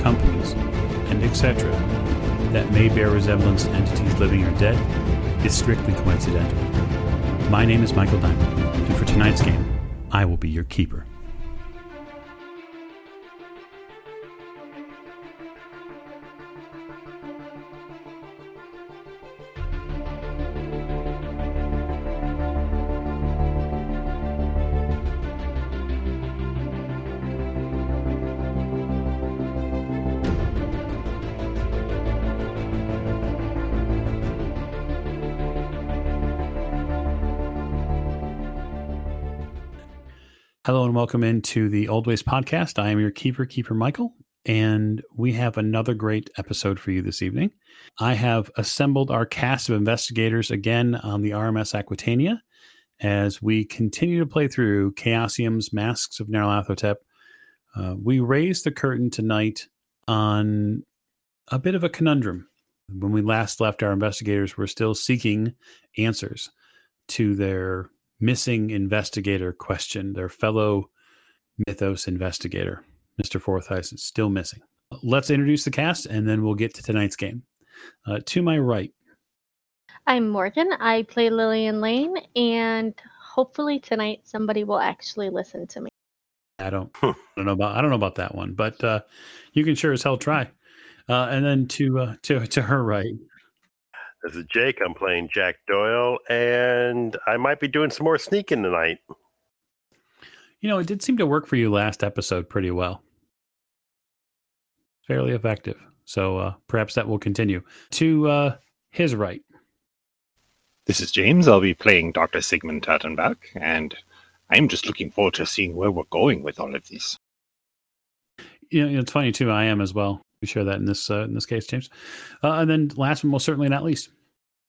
companies, and etc., that may bear resemblance to entities living or dead, is strictly coincidental. My name is Michael Diamond, and for tonight's game, I will be your keeper. Hello and welcome into the Old Ways podcast. I am your keeper, Keeper Michael, and we have another great episode for you this evening. I have assembled our cast of investigators again on the RMS Aquitania as we continue to play through Chaosium's Masks of Nyarlathotep. Uh, we raise the curtain tonight on a bit of a conundrum. When we last left, our investigators were still seeking answers to their missing investigator question. Their fellow Mythos investigator, Mr. Forsyth, is still missing. Let's introduce the cast and then we'll get to tonight's game. Uh, to my right, I'm Morgan. I play Lillian Lane, and hopefully tonight somebody will actually listen to me. I don't, I don't know about I don't know about that one, but uh, you can sure as hell try. Uh, and then to uh, to to her right, This is Jake. I'm playing Jack Doyle, and I might be doing some more sneaking tonight. you know, it did seem to work for you last episode pretty well, fairly effective. So uh, perhaps that will continue. To uh, his right, This is James. I'll be playing Dr. Sigmund Tattenbach, and I'm just looking forward to seeing where we're going with all of this. you know, it's funny too. I am as well. We share that in this uh, in this case, James. Uh, and then last but most certainly not least,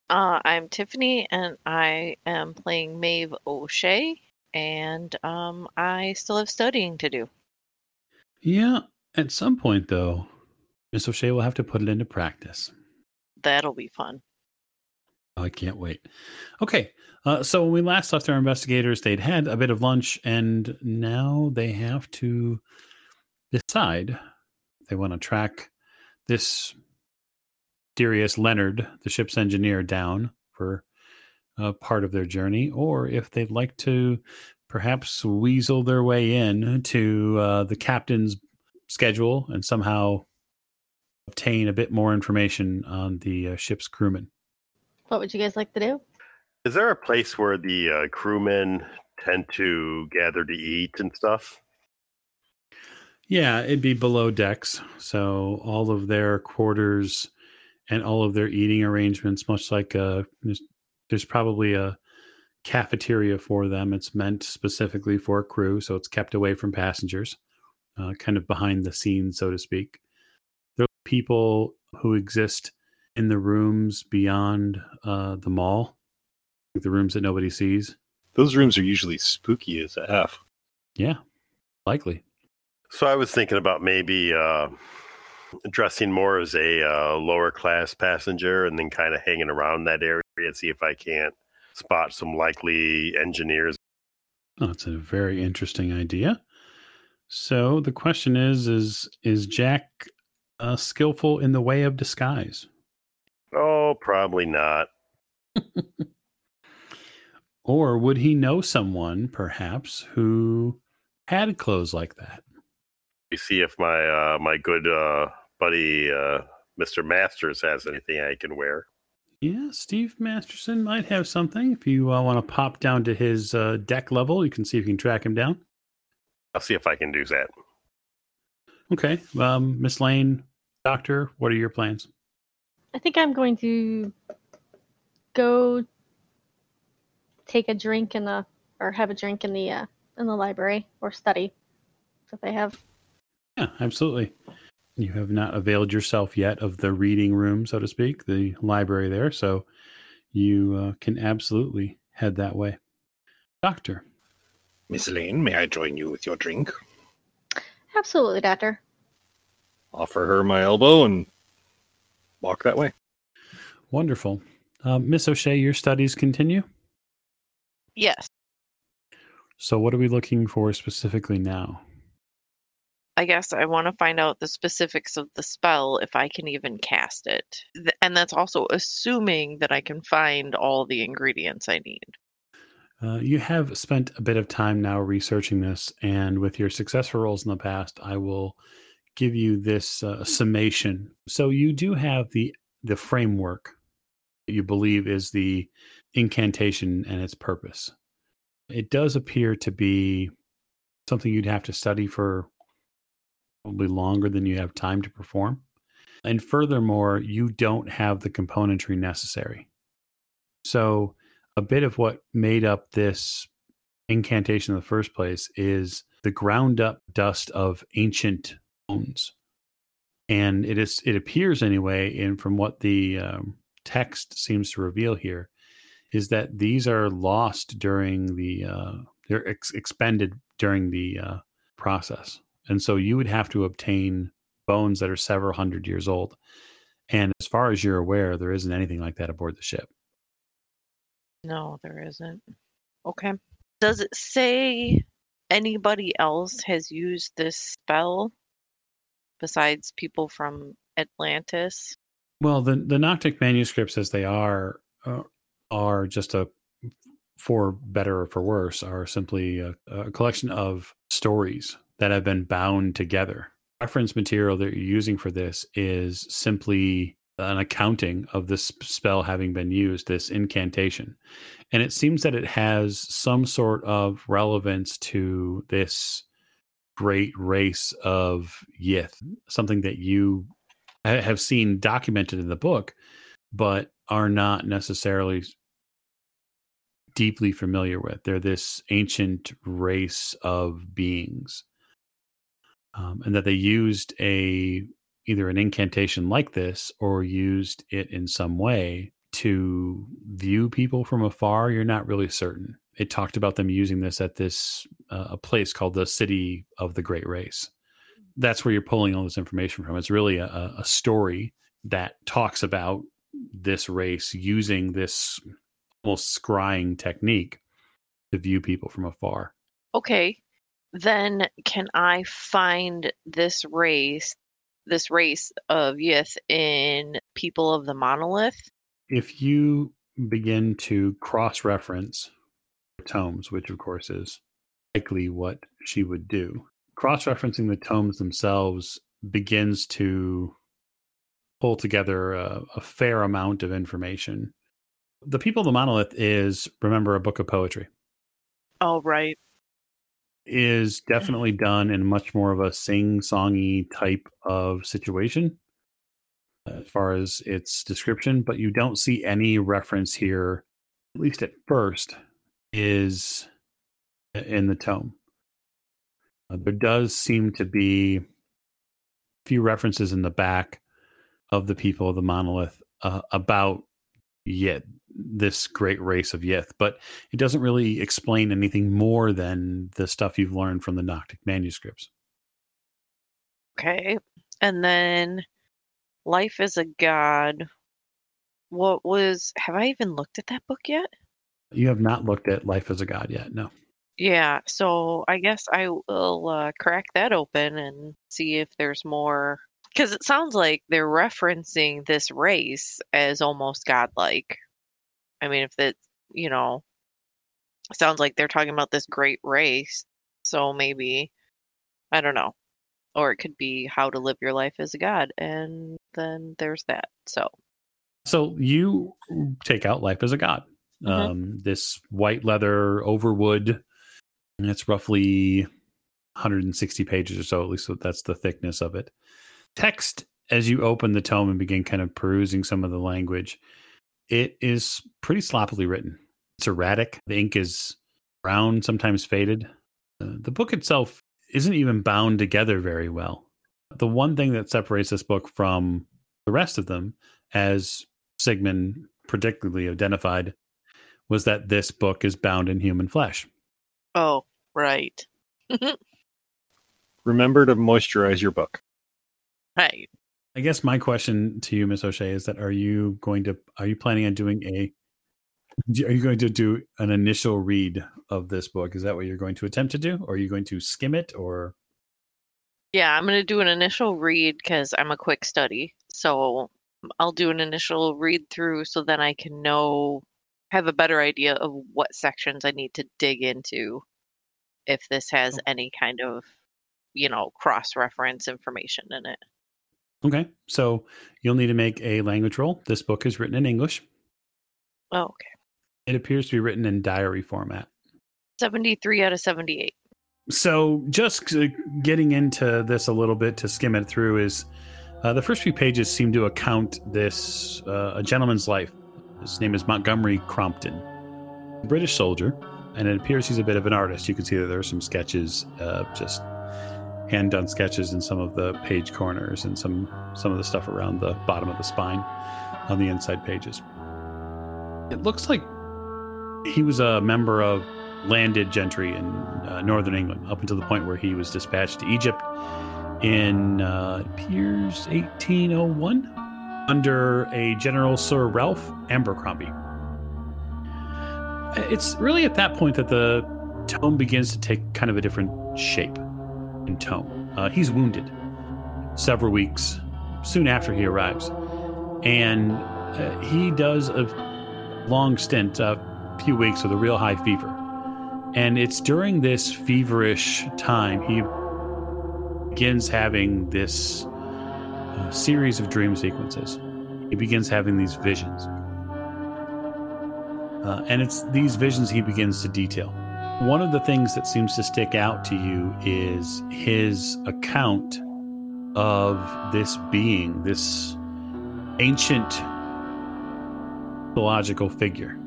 Uh, I'm Tiffany, and I am playing Maeve O'Shea, and um, I still have studying to do. yeah. At some point, though, Miss O'Shea will have to put it into practice. That'll be fun. I can't wait. Okay, uh, so when we last left our investigators, they'd had a bit of lunch, and now they have to decide they want to track this Darius Leonard, the ship's engineer, down for uh, part of their journey, or if they'd like to perhaps weasel their way in to uh, the captain's schedule and somehow obtain a bit more information on the uh, ship's crewmen. What would you guys like to do? Is there a place where the uh, crewmen tend to gather to eat and stuff? Yeah, it'd be below decks. So all of their quarters and all of their eating arrangements, much like uh there's, there's probably a cafeteria for them. It's meant specifically for crew, so it's kept away from passengers, uh, kind of behind the scenes, so to speak. There are people who exist in the rooms beyond uh, the mall, like the rooms that nobody sees. Those rooms are usually spooky as F. Yeah, likely. So I was thinking about maybe uh, dressing more as a uh, lower class passenger and then kind of hanging around that area and see if I can't spot some likely engineers. Oh, that's a very interesting idea. So the question is: is is Jack uh, skillful in the way of disguise, Oh, probably not. or would he know someone, perhaps, who had clothes like that? We see if my uh, my good uh, buddy uh, Mr. Masters has anything I can wear. Yeah, Steve Masterson might have something. If you uh, want to pop down to his uh, deck level, you can see if you can track him down. I'll see if I can do that. Okay, um, Miss Lane, Doctor, what are your plans? I think I'm going to go take a drink in the or have a drink in the uh, in the library or study that they have. Yeah, absolutely. You have not availed yourself yet of the reading room, so to speak, the library there. So you uh, can absolutely head that way. Doctor. Miss Lane, may I join you with your drink? Absolutely, Doctor. Offer her my elbow and walk that way. Wonderful. Uh, Miss O'Shea, your studies continue. Yes. So, what are we looking for specifically now? I guess I want to find out the specifics of the spell if I can even cast it. And that's also assuming that I can find all the ingredients I need. Uh, you have spent a bit of time now researching this, and with your successful rolls in the past, I will give you this uh, summation. So you do have the the framework that you believe is the incantation and its purpose. It does appear to be something you'd have to study for probably longer than you have time to perform. And furthermore, you don't have the componentry necessary. So, a bit of what made up this incantation in the first place is the ground up dust of ancient bones. And it is it appears anyway, and from what the um, text seems to reveal here, is that these are lost during the uh, they're ex- expended during the uh, process, and so you would have to obtain bones that are several hundred years old. And as far as you're aware, there isn't anything like that aboard the ship. No, there isn't. Okay. Does it say anybody else has used this spell besides people from Atlantis? Well, the the Pnakotic manuscripts, as they are, uh, are just a for better or for worse, are simply a, a collection of stories that have been bound together. Reference material that you're using for this is simply an accounting of this spell having been used, this incantation. And it seems that it has some sort of relevance to this great race of Yith, something that you have seen documented in the book, but are not necessarily deeply familiar with. They're this ancient race of beings. Um, and that they used a either an incantation like this or used it in some way to view people from afar you're not really certain. It talked about them using this at this uh, a place called the city of the great race. That's where you're pulling all this information from. It's really a, a story that talks about this race using this almost scrying technique to view people from afar. Okay. Then can I find this race, this race of Yith in People of the Monolith? if you begin to cross reference tomes, which of course is likely what she would do, cross referencing the tomes themselves begins to pull together a, a fair amount of information. The People of the Monolith is, remember, a book of poetry, Oh, right. Is definitely done in much more of a sing songy type of situation as far as its description, but you don't see any reference here, at least at first, is in the tome. Uh, there does seem to be a few references in the back of the people of the monolith uh, about Yith, this great race of Yith, but it doesn't really explain anything more than the stuff you've learned from the Pnakotic manuscripts. Okay. And then Life is a God. What was, have I even looked at that book yet? You have not looked at Life as a God yet, no. Yeah, so I guess I will uh, crack that open and see if there's more. Because it sounds like they're referencing this race as almost godlike. I mean, if that, you know, sounds like they're talking about this great race. So maybe, I don't know. Or it could be how to live your life as a god. And then there's that. So, So you take out Life as a God. Mhm. Um, this white leather overwood, and it's roughly 160 pages or so, at least that's the thickness of it. Text, as you open the tome and begin kind of perusing some of the language, it is pretty sloppily written. It's erratic. The ink is brown, sometimes faded. Uh, the book itself isn't even bound together very well. The one thing that separates this book from the rest of them, as Sigmund predictably identified, was that this book is bound in human flesh. Oh, right. Remember to moisturize your book. Right. I guess my question to you, Miss O'Shea, is that are you going to are you planning on doing a are you going to do an initial read of this book? Is that what you're going to attempt to do, or are you going to skim it, or Yeah, I'm going to do an initial read because I'm a quick study. So I'll do an initial read through so then I can know, have a better idea of what sections I need to dig into if this has Oh. any kind of, you know, cross reference information in it. Okay? So you'll need to make a language roll. This book is written in English. Oh, okay. It appears to be written in diary format. 73 out of 78. So, just uh, getting into this a little bit to skim it through is uh, the first few pages seem to account this uh, a gentleman's life. His name is Montgomery Crompton, a British soldier, and it appears he's a bit of an artist. You can see that there are some sketches, uh, just hand done sketches in some of the page corners and some some of the stuff around the bottom of the spine on the inside pages. It looks like he was a member of landed gentry in uh, northern England up until the point where he was dispatched to Egypt in uh, appears 1801 under a General Sir Ralph Abercrombie. It's really at that point that the tone begins to take kind of a different shape and tone. Uh, he's wounded several weeks soon after he arrives, and uh, he does a long stint, a few weeks with a real high fever. And it's during this feverish time he begins having this uh, series of dream sequences. He begins having these visions. Uh, and it's these visions he begins to detail. One of the things that seems to stick out to you is his account of this being, this ancient mythological figure.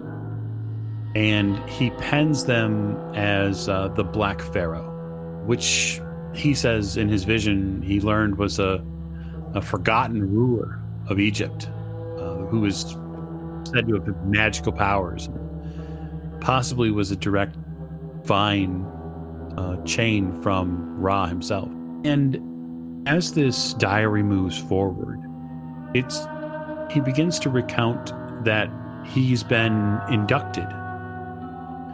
And he pens them as uh, the Black Pharaoh, which he says in his vision he learned was a, a forgotten ruler of Egypt uh, who was said to have magical powers, possibly was a direct vine uh, chain from Ra himself. And as this diary moves forward, it's he begins to recount that he's been inducted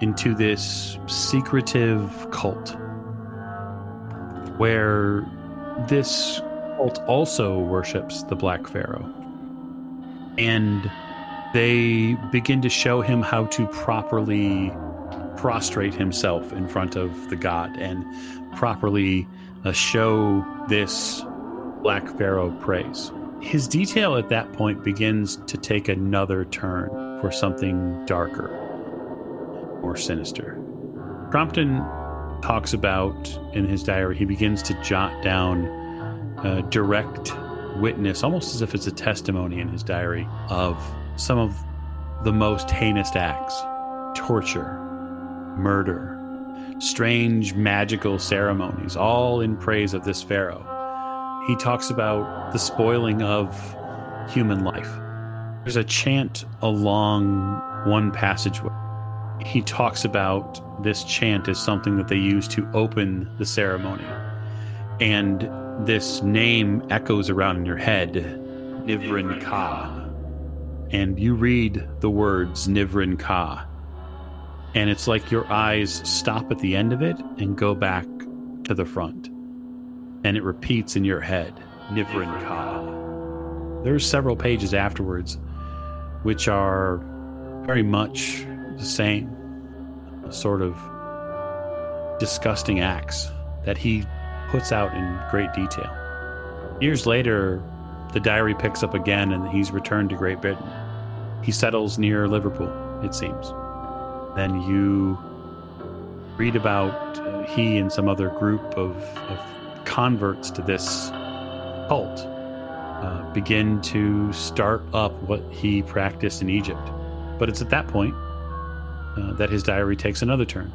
into this secretive cult where this cult also worships the Black Pharaoh. And they begin to show him how to properly prostrate himself in front of the god and properly uh, show this Black Pharaoh praise. His detail at that point begins to take another turn for something darker more sinister. Crompton talks about in his diary, he begins to jot down a direct witness, almost as if it's a testimony in his diary, of some of the most heinous acts torture, murder, strange magical ceremonies, all in praise of this pharaoh. He talks about the spoiling of human life. There's a chant along one passageway he talks about this chant as something that they use to open the ceremony. And this name echoes around in your head Nephren-Ka. And you read the words Nephren-Ka. And it's like your eyes stop at the end of it and go back to the front. And it repeats in your head Nivrin Ka. There's several pages afterwards which are very much the same sort of disgusting acts that he puts out in great detail. Years later, the diary picks up again and he's returned to Great Britain. He settles near Liverpool, it seems. Then you read about uh, he and some other group of, of converts to this cult uh, begin to start up what he practiced in Egypt. But it's at that point uh, that his diary takes another turn.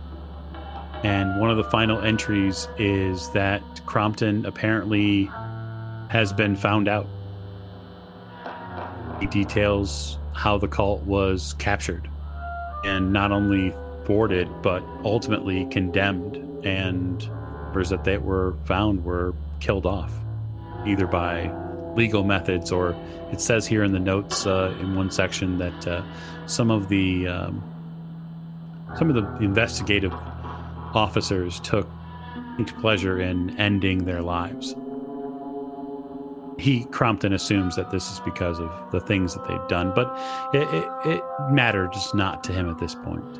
And one of the final entries is that Crompton apparently has been found out. He details how the cult was captured and not only boarded, but ultimately condemned, and members that they were found were killed off, either by legal methods or it says here in the notes uh, in one section that uh, some of the um, some of the investigative officers took pleasure in ending their lives. He Crompton assumes that this is because of the things that they've done, but it, it, it matters not to him at this point.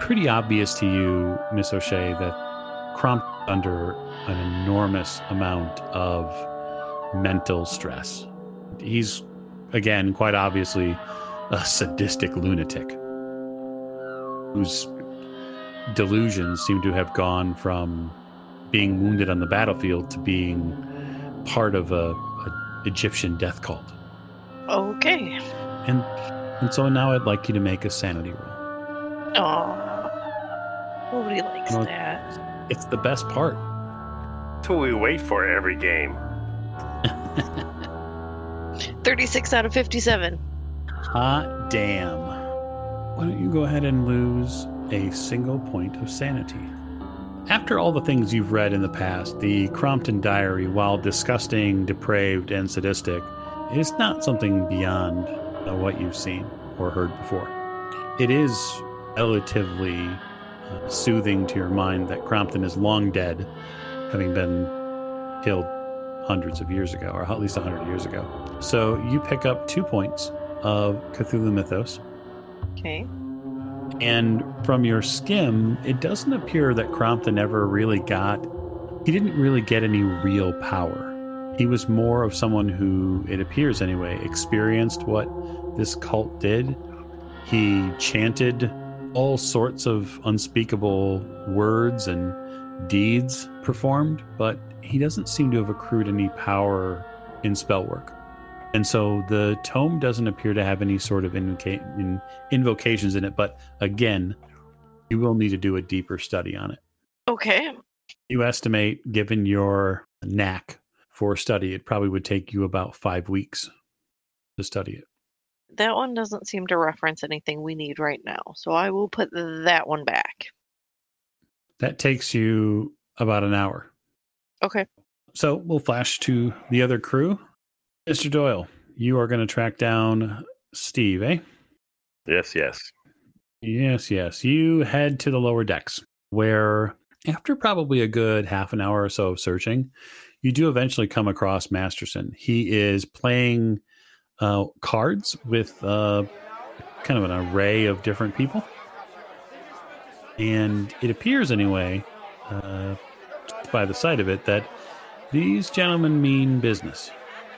Pretty obvious to you, Miss O'Shea, that Crompton under an enormous amount of mental stress. He's, again, quite obviously a sadistic lunatic whose delusions seem to have gone from being wounded on the battlefield to being part of a, a Egyptian death cult. Okay. And and so now I'd like you to make a sanity roll. Oh, nobody likes No. that. It's the best part. That's what we wait for every game. 36 out of 57. Hot damn. Why don't you go ahead and lose a single point of sanity? After all the things you've read in the past, the Crompton Diary, while disgusting, depraved, and sadistic, is not something beyond uh, what you've seen or heard before. It is relatively uh, soothing to your mind that Crompton is long dead, having been killed hundreds of years ago, or at least 100 years ago. So you pick up two points of Cthulhu Mythos. Okay. And from your skim, it doesn't appear that Crompton ever really got, he didn't really get any real power. He was more of someone who, it appears anyway, experienced what this cult did. He chanted all sorts of unspeakable words and deeds performed, but he doesn't seem to have accrued any power in spell work. And so the tome doesn't appear to have any sort of invoca- in, invocations in it, but again, you will need to do a deeper study on it. Okay. You estimate, given your knack for study, it probably would take you about five weeks to study it. That one doesn't seem to reference anything we need right now. So I will put that one back. That takes you about an hour. Okay. So we'll flash to the other crew. Mr. Doyle, you are going to track down Steve, eh? Yes, yes. Yes, yes. You head to the lower decks where, after probably a good half an hour or so of searching, you do eventually come across Masterson. He is playing uh, cards with uh, kind of an array of different people. And it appears, anyway, uh, by the sight of it, that these gentlemen mean business.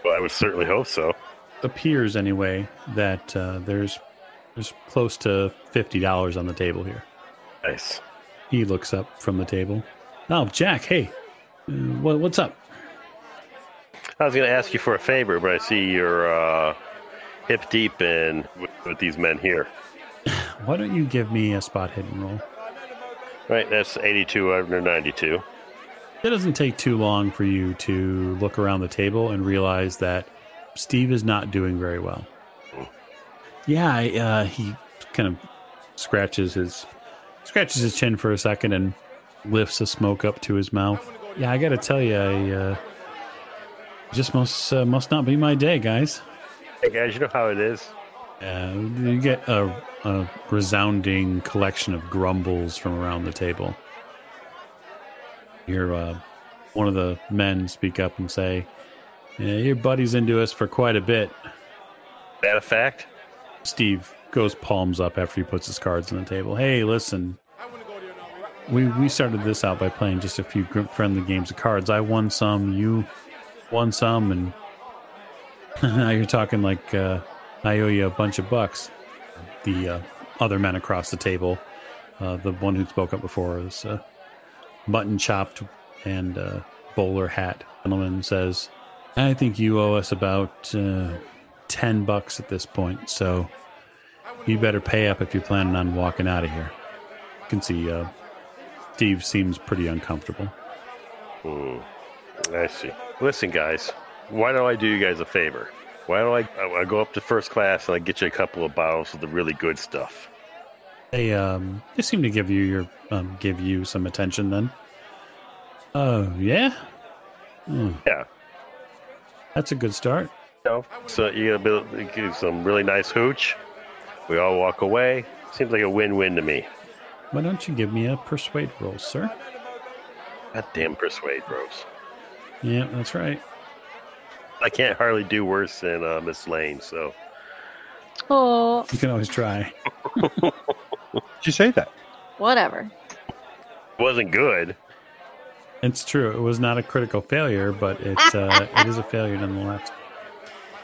Well, I would certainly hope so. Appears, anyway, that uh, there's there's close to fifty dollars on the table here. Nice. He looks up from the table. Oh, Jack, hey, uh, what, what's up? I was going to ask you for a favor, but I see you're uh, hip deep in with, with these men here. Why don't you give me a spot hidden roll? Right, that's 82 under 92. It doesn't take too long for you to look around the table and realize that Steve is not doing very well. Yeah, I, uh, he kind of scratches his scratches his chin for a second and lifts a smoke up to his mouth. Yeah, I got to tell you, I uh, just must uh, must not be my day, guys. Hey, guys, you know how it is? Uh, you get a, a resounding collection of grumbles from around the table. Hear uh, one of the men speak up and say, yeah, Your buddy's into us for quite a bit. That a fact? Steve goes palms up after he puts his cards on the table. Hey, listen. We, we started this out by playing just a few friendly games of cards. I won some, you won some, and now you're talking like uh, I owe you a bunch of bucks. The uh, other men across the table, uh, the one who spoke up before, is uh, mutton chopped and uh, bowler hat gentleman says, "I think you owe us about uh, ten bucks at this point, so you better pay up if you're planning on walking out of here." You can see uh, Steve seems pretty uncomfortable. Hmm. I see. Listen, guys, why don't I do you guys a favor? Why don't I, I go up to first class and I get you a couple of bottles of the really good stuff? They um they seem to give you your um give you some attention then. Oh yeah, Hmm, Yeah. that's a good start. So you get a bit, give some really nice hooch. We all walk away. Seems like a win-win to me. Why don't you give me a persuade roll, sir? God damn persuade, Rose. Yeah, that's right. I can't hardly do worse than uh, Miss Lane. So Oh, You can always try. Did you say that? whatever. It wasn't good. It's true. It was not a critical failure, but it uh, it is a failure nonetheless.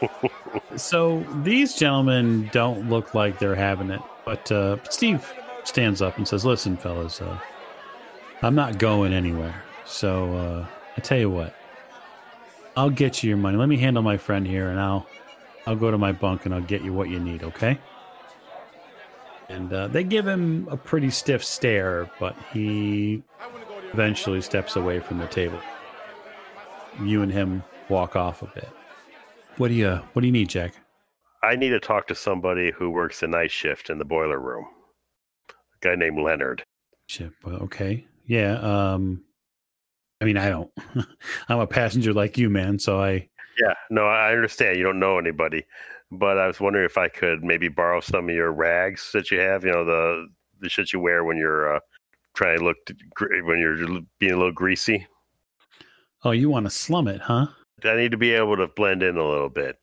so these gentlemen don't look like they're having it, but uh, Steve stands up and says, "Listen, fellas, uh, I'm not going anywhere. So uh, I tell you what, I'll get you your money. Let me handle my friend here, and I'll I'll go to my bunk and I'll get you what you need. Okay." And uh, they give him a pretty stiff stare, but he eventually steps away from the table. You and him walk off a bit. What do you What do you need, Jack? I need to talk to somebody who works the night shift in the boiler room. A guy named Leonard. Ship. Well, okay. Yeah. Um. I mean, I don't. I'm a passenger like you, man. So I. Yeah, no, I understand. You don't know anybody, but I was wondering if I could maybe borrow some of your rags that you have. You know, the the shit you wear when you're uh, trying to look to, when you're being a little greasy. Oh, you want to slum it, huh? I need to be able to blend in a little bit.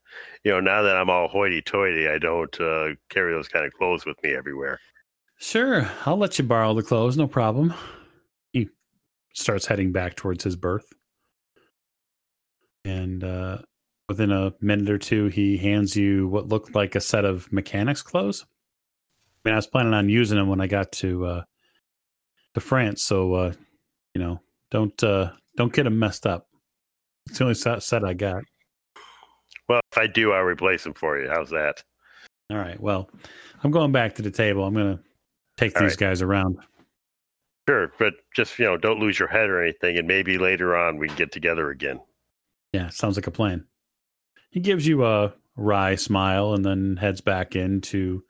You know, now that I'm all hoity-toity, I don't uh, carry those kind of clothes with me everywhere. Sure. I'll let you borrow the clothes. No problem. He starts heading back towards his berth. And uh, within a minute or two, he hands you what looked like a set of mechanics clothes. I mean, I was planning on using them when I got to uh, to France, so uh, you know, don't uh, don't get them messed up. It's the only set, set I got. Well, if I do, I'll replace them for you. How's that? All right. Well, I'm going back to the table. I'm gonna take All these right. guys around. Sure, but just you know, don't lose your head or anything, and maybe later on we can get together again. Yeah, sounds like a plan. He gives you a wry smile and then heads back into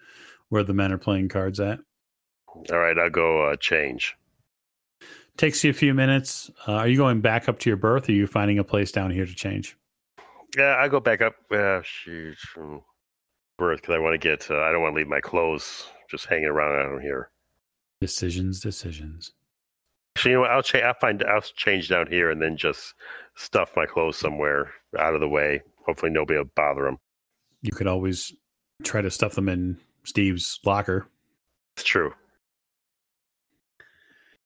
where the men are playing cards at. All right, I'll go uh, change. Takes you a few minutes. Uh, are you going back up to your berth or are you finding a place down here to change? Yeah, I go back up. Uh, shoot, from birth because I want to get. Uh, I don't want to leave my clothes just hanging around out here. Decisions, decisions. So you know what? I'll change. I'll find. I'll change down here and then just stuff my clothes somewhere out of the way. Hopefully, nobody will bother them. You could always try to stuff them in Steve's locker. It's true.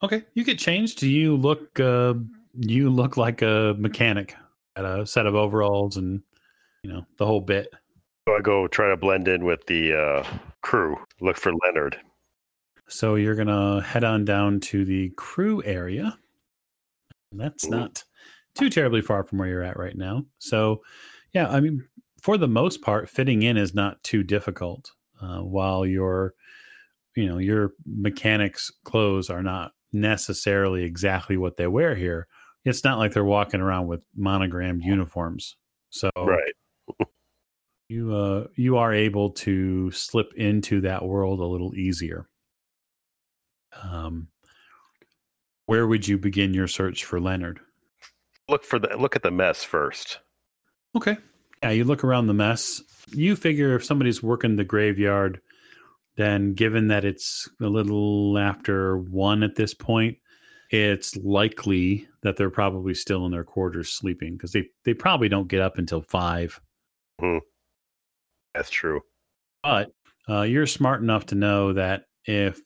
Okay, you get changed. Do you look? Uh, you look like a mechanic at a set of overalls and you know the whole bit. So I go try to blend in with the uh, crew. Look for Leonard. So you're gonna head on down to the crew area. That's not too terribly far from where you're at right now. So, yeah, I mean, for the most part, fitting in is not too difficult. Uh, while your, you know, your mechanics' clothes are not necessarily exactly what they wear here. It's not like they're walking around with monogrammed uniforms. So, Right. you uh you are able to slip into that world a little easier um where would you begin your search for leonard Look for the. Look at the mess first. okay yeah you look around the mess you figure if somebody's working the graveyard then given that it's a little after one at this point it's likely that they're probably still in their quarters sleeping because they, they probably don't get up until five That's true. But uh, you're smart enough to know that if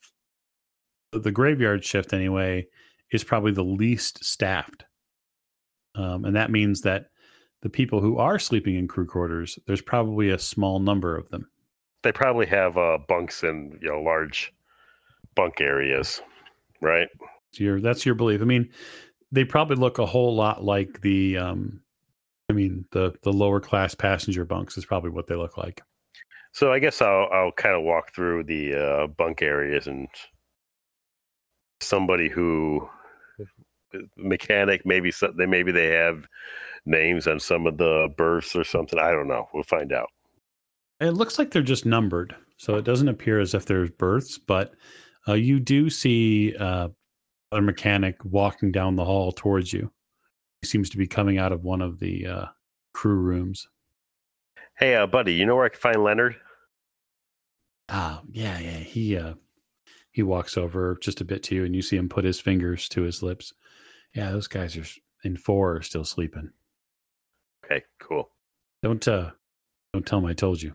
the graveyard shift, anyway, is probably the least staffed. Um, and that means that the people who are sleeping in crew quarters, there's probably a small number of them. They probably have uh, bunks in you know large bunk areas, right? Your that's your belief. I mean, they probably look a whole lot like the, um, I mean, the the lower class passenger bunks is probably what they look like. So I guess I'll I'll kind of walk through the uh, bunk areas and somebody who mechanic maybe they maybe they have names on some of the berths or something? I don't know. We'll find out. It looks like they're just numbered, so it doesn't appear as if there's berths, but uh, you do see uh, a mechanic walking down the hall towards you. He seems to be coming out of one of the uh, crew rooms. Hey, uh, buddy, you know where I can find Leonard? Ah, yeah, yeah. He uh, he walks over just a bit to you, and you see him put his fingers to his lips. Yeah, those guys are in four are still sleeping. Okay, cool. Don't uh, don't tell him I told you.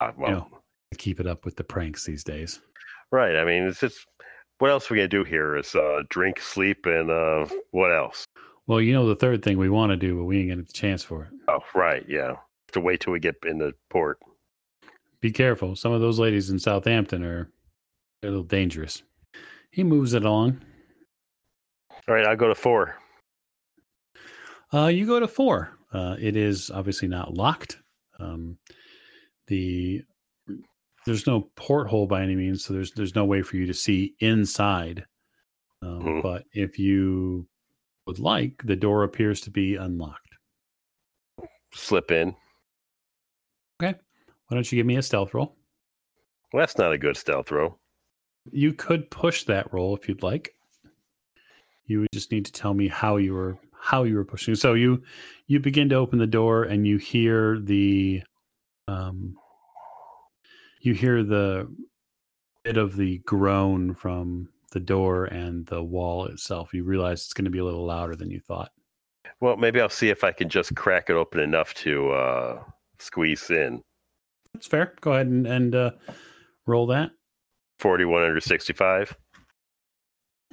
Uh, well, You know, keep it up with the pranks these days. right. I mean, it's just what else we gonna do here is uh, drink, sleep, and uh, what else? Well, you know the third thing we want to do, but we ain't getting the chance for it. Oh, right. Yeah. Have to wait till we get in the port. Be careful. Some of those ladies in Southampton are a little dangerous. He moves it along. All right, I'll go to four. Uh, you go to four. Uh, it is obviously not locked. Um, the there's no porthole by any means, so there's there's no way for you to see inside. Um, Mhm. But if you would like, the door appears to be unlocked. Slip in. Okay. Why don't you give me a stealth roll? Well, that's not a good stealth roll. You could push that roll if you'd like. You would just need to tell me how you were how you were pushing. So you you begin to open the door and you hear the um you hear the bit of the groan from the door and the wall itself. You realize it's going to be a little louder than you thought. Well, maybe I'll see if I can just crack it open enough to uh, squeeze in. That's fair. Go ahead and, and uh, roll that. 41 under 65.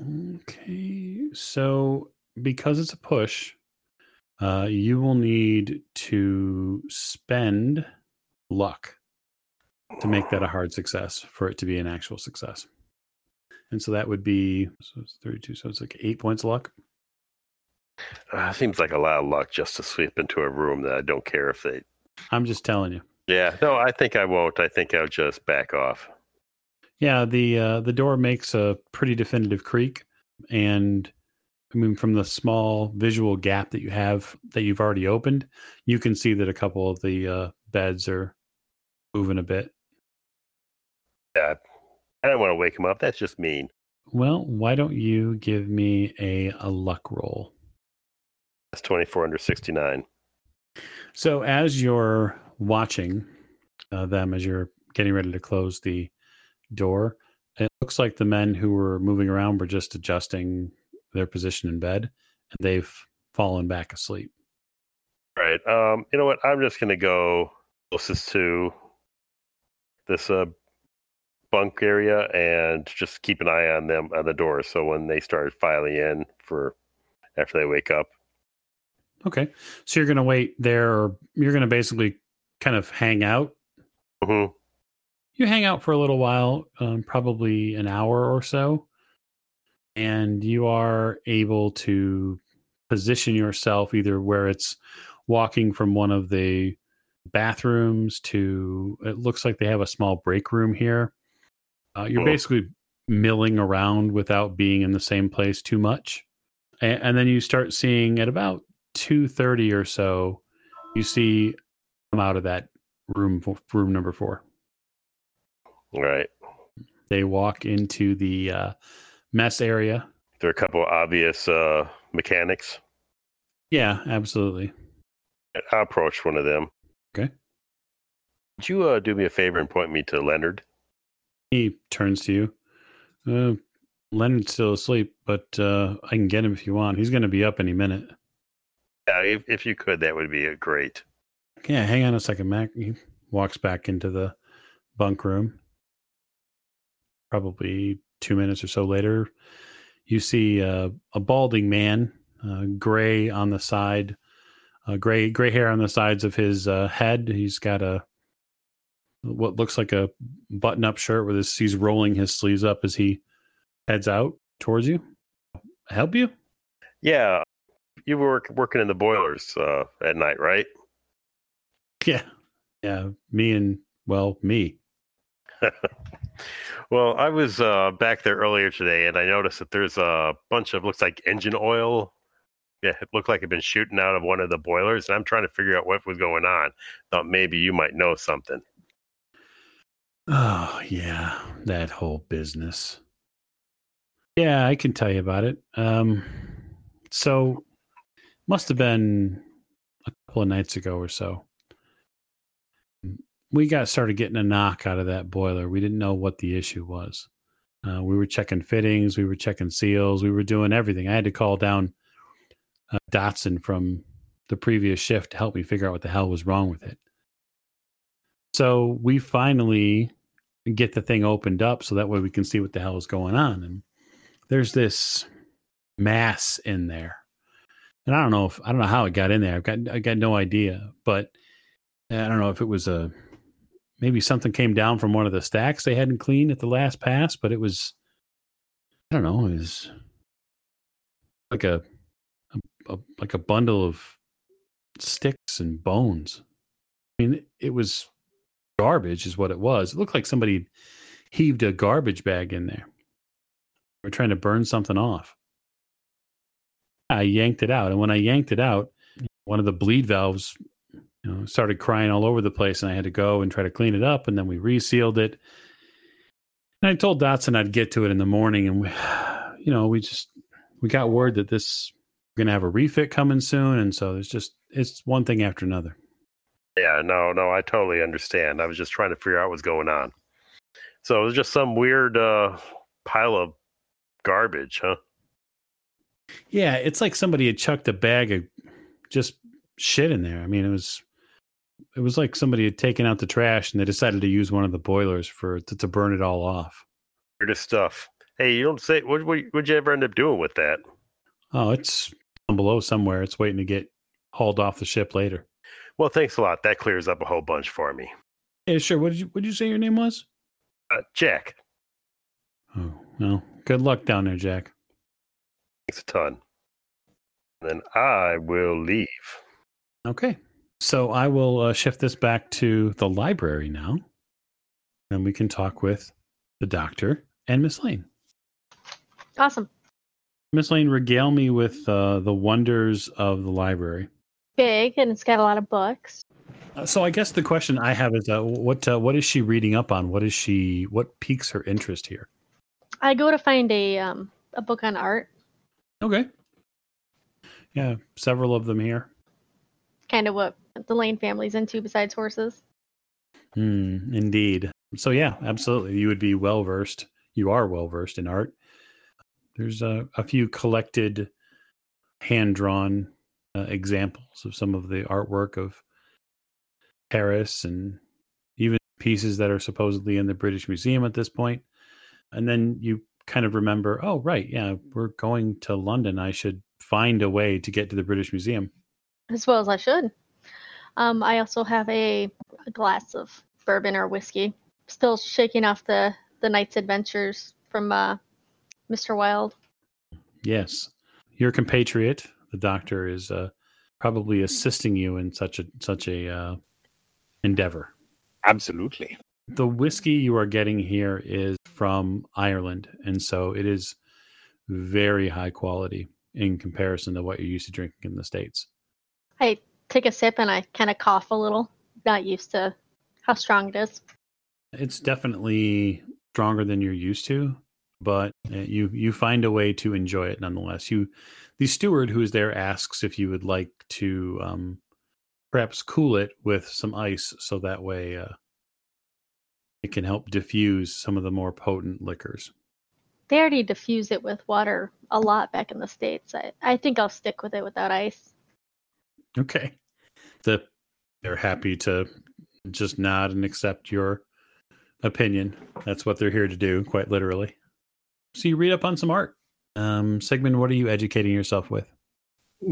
Okay, so because it's a push, uh, you will need to spend luck to make that a hard success for it to be an actual success. And so that would be so it's 32, so it's like eight points of luck. Uh, seems like a lot of luck just to sweep into a room that I don't care if they. I'm just telling you. Yeah, no, I think I won't. I think I'll just back off. Yeah, the uh, the door makes a pretty definitive creak, and I mean, from the small visual gap that you have that you've already opened, you can see that a couple of the uh, beds are moving a bit. Yeah, I don't want to wake him up. That's just mean. Well, why don't you give me a, a luck roll? That's 24 under 69. So, as you're watching uh, them, as you're getting ready to close the door, it looks like the men who were moving around were just adjusting their position in bed, and they've fallen back asleep. All right. Um, you know what? I'm just gonna go closest to this uh bunk area and just keep an eye on them on the door. So when they start filing in for after they wake up. Okay, so you're going to wait there, or you're going to basically kind of hang out. hmm You hang out for a little while, um, probably an hour or so, and you are able to position yourself either where it's walking from one of the bathrooms to it looks like they have a small break room here. Uh, you're basically milling around without being in the same place too much, and, and then you start seeing at about two thirty or so, you see come out of that room room number four. Right. They walk into the uh, mess area. There are a couple of obvious uh mechanics. Yeah, absolutely. I'll approach one of them. Okay. Would you uh, do me a favor and point me to Leonard? He turns to you. Uh, Leonard's still asleep, but uh, I can get him if you want. He's going to be up any minute. Yeah, if, if you could, that would be uh, great. Yeah, hang on a second, Mac. He walks back into the bunk room. Probably two minutes or so later, you see uh, a balding man, uh, gray on the side, uh, gray gray hair on the sides of his uh, head. He's got a what looks like a button-up shirt with his he's rolling his sleeves up as he heads out towards you. Help you? Yeah, you were working in the boilers uh, at night, right? Yeah, yeah. Me and well, me. well, I was uh, back there earlier today, and I noticed that there's a bunch of looks like engine oil Yeah, it looked like it'd been shooting out of one of the boilers, and I'm trying to figure out what was going on. Thought maybe you might know something. Oh, yeah, that whole business. Yeah, I can tell you about it. Um, so, must have been a couple of nights ago or so. We got started getting a knock out of that boiler. We didn't know what the issue was. Uh, we were checking fittings, we were checking seals, we were doing everything. I had to call down uh, Dotson from the previous shift to help me figure out what the hell was wrong with it. So we finally get the thing opened up so that way we can see what the hell is going on. And there's this mass in there. And I don't know if I don't know how it got in there. I've got I got no idea, but I don't know if it was a maybe something came down from one of the stacks they hadn't cleaned at the last pass, but it was I don't know, it was like a, a, a like a bundle of sticks and bones. I mean, it was garbage, is what it was. It looked like somebody heaved a garbage bag in there. We're trying to burn something off. I yanked it out, and when I yanked it out, one of the bleed valves you know, started crying all over the place, and I had to go and try to clean it up. And then we resealed it. And I told Dotson I'd get to it in the morning, and we, you know, we just we got word that this we're gonna have a refit coming soon, and so there's just it's one thing after another. Yeah, no, no, I totally understand. I was just trying to figure out what's going on. So it was just some weird uh, pile of garbage, huh? Yeah, it's like somebody had chucked a bag of just shit in there. I mean, it was it was like somebody had taken out the trash and they decided to use one of the boilers for to, to burn it all off. Weirdest stuff. Hey, you don't say what what would you ever end up doing with that? Oh, it's down below somewhere. It's waiting to get hauled off the ship later. Well, thanks a lot. That clears up a whole bunch for me. Yeah, sure. What did you what did you say your name was? Uh, Jack. Oh, well, good luck down there, Jack. Thanks a ton. Then I will leave. Okay. So I will uh, shift this back to the library now. And we can talk with the doctor and Miss Lane. Awesome. Miss Lane, regale me with uh, the wonders of the library. Big and it's got a lot of books. Uh, so I guess the question I have is, uh, what uh, what is she reading up on? What is she? What piques her interest here? I go to find a um a book on art. Okay. Yeah, several of them here. Kind of what the Lane family's into besides horses. Hmm, indeed. So yeah, absolutely. You would be well versed. You are well versed in art. There's a, a few collected, hand drawn uh, examples of some of the artwork of Paris and even pieces that are supposedly in the British Museum at this point. And then you kind of remember, oh right, yeah, we're going to London. I should find a way to get to the British Museum. As well as I should. Um, I also have a, a glass of bourbon or whiskey. Still shaking off the the night's adventures from uh, Mr. Wild. Yes, your compatriot, the doctor, is uh, probably assisting you in such a such a uh, endeavor. Absolutely. The whiskey you are getting here is from Ireland, and so it is very high quality in comparison to what you're used to drinking in the states. I take a sip and I kind of cough a little. Not used to how strong it is. It's definitely stronger than you're used to, but uh, you you find a way to enjoy it nonetheless. You, the steward who is there asks if you would like to um, perhaps cool it with some ice, so that way uh, it can help diffuse some of the more potent liquors. They already diffuse it with water a lot back in the states. I, I think I'll stick with it without ice. Okay. The they're happy to just nod and accept your opinion. That's what they're here to do, quite literally. So you read up on some art. Um, Sigmund, what are you educating yourself with?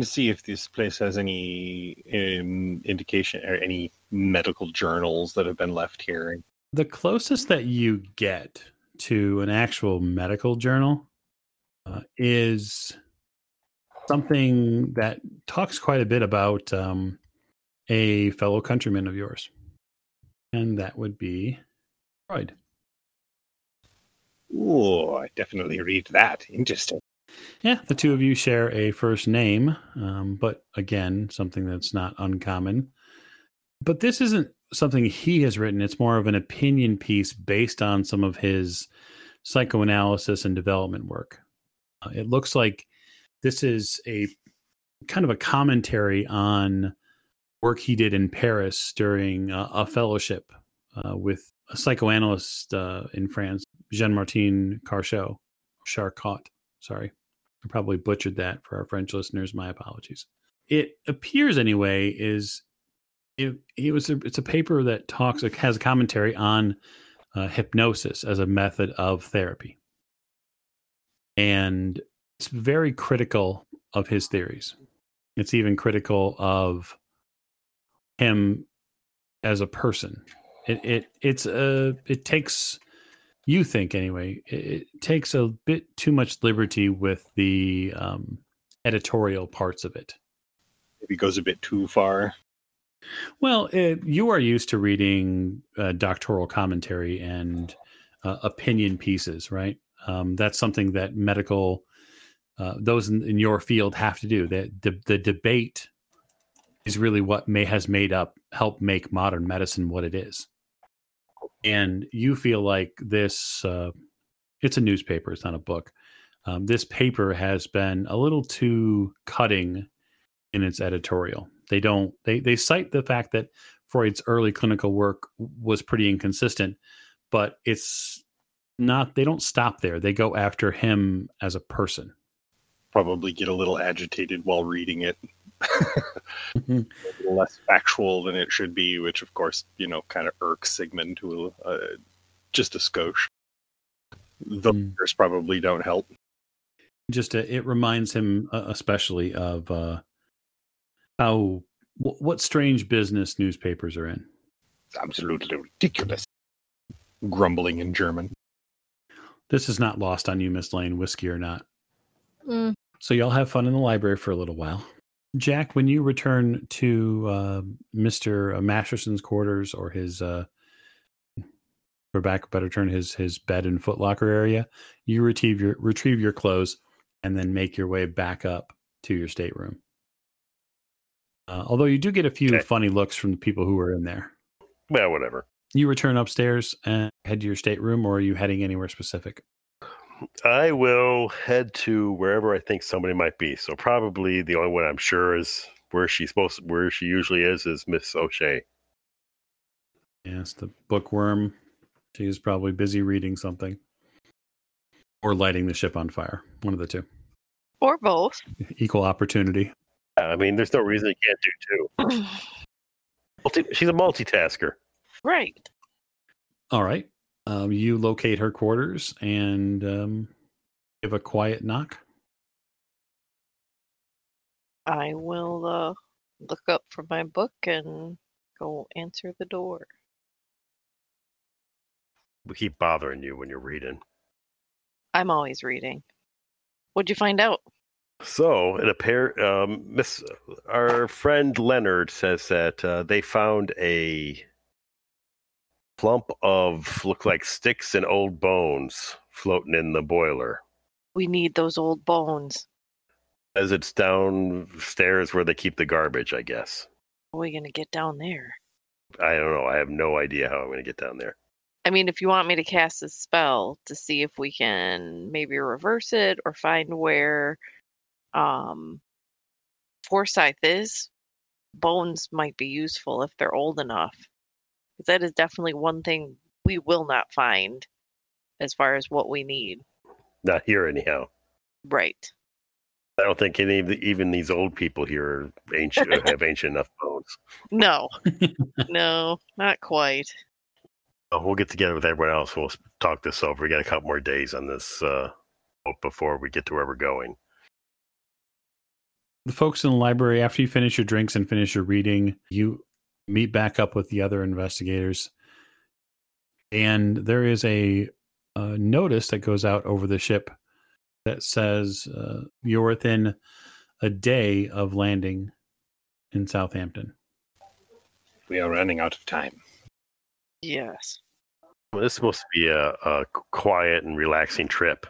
See if this place has any um, indication or any medical journals that have been left here. The closest that you get to an actual medical journal uh, is something that talks quite a bit about um, a fellow countryman of yours, and that would be Freud. Oh, I definitely read that. Interesting. Yeah, the two of you share a first name, um, but again, something that's not uncommon. But this isn't something he has written. It's more of an opinion piece based on some of his psychoanalysis and development work. Uh, it looks like this is a kind of a commentary on work he did in Paris during uh, a fellowship uh, with a psychoanalyst uh, in France, Jean Martin Carchot, Charcot. Sorry, I probably butchered that for our French listeners. My apologies. It appears anyway is it, it was a, it's a paper that talks has a commentary on uh, hypnosis as a method of therapy, and it's very critical of his theories. It's even critical of him as a person. It it it's a it takes you think anyway. It, it takes a bit too much liberty with the um, editorial parts of it. Maybe goes a bit too far. Well, it, you are used to reading uh, doctoral commentary and uh, opinion pieces, right? Um, that's something that medical uh, those in, in, your field have to do. The, the, the debate is really what may has made up help make modern medicine what it is. And you feel like this uh, it's a newspaper, it's not a book. Um, this paper has been a little too cutting in its editorial. They don't they they cite the fact that Freud's early clinical work was pretty inconsistent, but it's not they don't stop there. They go after him as a person probably get a little agitated while reading it. mm-hmm. less factual than it should be, which of course, you know, kind of irks Sigmund to a, uh, just a skosh. The mm. probably don't help. Just uh, it reminds him, uh, especially of uh, how w- what strange business newspapers are in. It's absolutely ridiculous. Grumbling in German. This is not lost on you, Miss Lane, whiskey or not. Mm. So y'all have fun in the library for a little while. Jack, when you return to uh, Mister Masterson's quarters or his, uh, for back better turn, his his bed and footlocker area, you retrieve your retrieve your clothes and then make your way back up to your stateroom. Uh, although you do get a few okay. funny looks from the people who were in there. Well, whatever. You return upstairs and head to your stateroom, or are you heading anywhere specific? I will head to wherever I think somebody might be. So probably the only one I'm sure is where she's supposed to, where she usually is is Miss O'Shea. Yes, the bookworm. She is probably busy reading something. Or lighting the ship on fire. One of the two. Or both. Equal opportunity. I mean, there's no reason you can't do two. Multi- she's a multitasker. Right. All right. Um, you locate her quarters and um, give a quiet knock. I will uh, look up from my book and go answer the door. We keep bothering you when you're reading. I'm always reading. What'd you find out? So, in a pair, um, Miss, our friend Leonard says that uh, they found a clump of look like sticks and old bones floating in the boiler. We need those old bones. As it's downstairs where they keep the garbage, I guess. How are we gonna get down there? I don't know. I have no idea how I'm gonna get down there. I mean, if you want me to cast a spell to see if we can maybe reverse it or find where um Forsyth is, bones might be useful if they're old enough that is definitely one thing we will not find as far as what we need. Not here, anyhow. Right. I don't think any of the, even these old people here are ancient have ancient enough bones. No, no, not quite. Oh, we'll get together with everyone else. We'll talk this over. We got a couple more days on this uh, before we get to where we're going. The folks in the library, after you finish your drinks and finish your reading, you meet back up with the other investigators. And there is a, a notice that goes out over the ship that says uh, you're within a day of landing in Southampton. We are running out of time. Yes. Well, this is supposed to be a, a quiet and relaxing trip.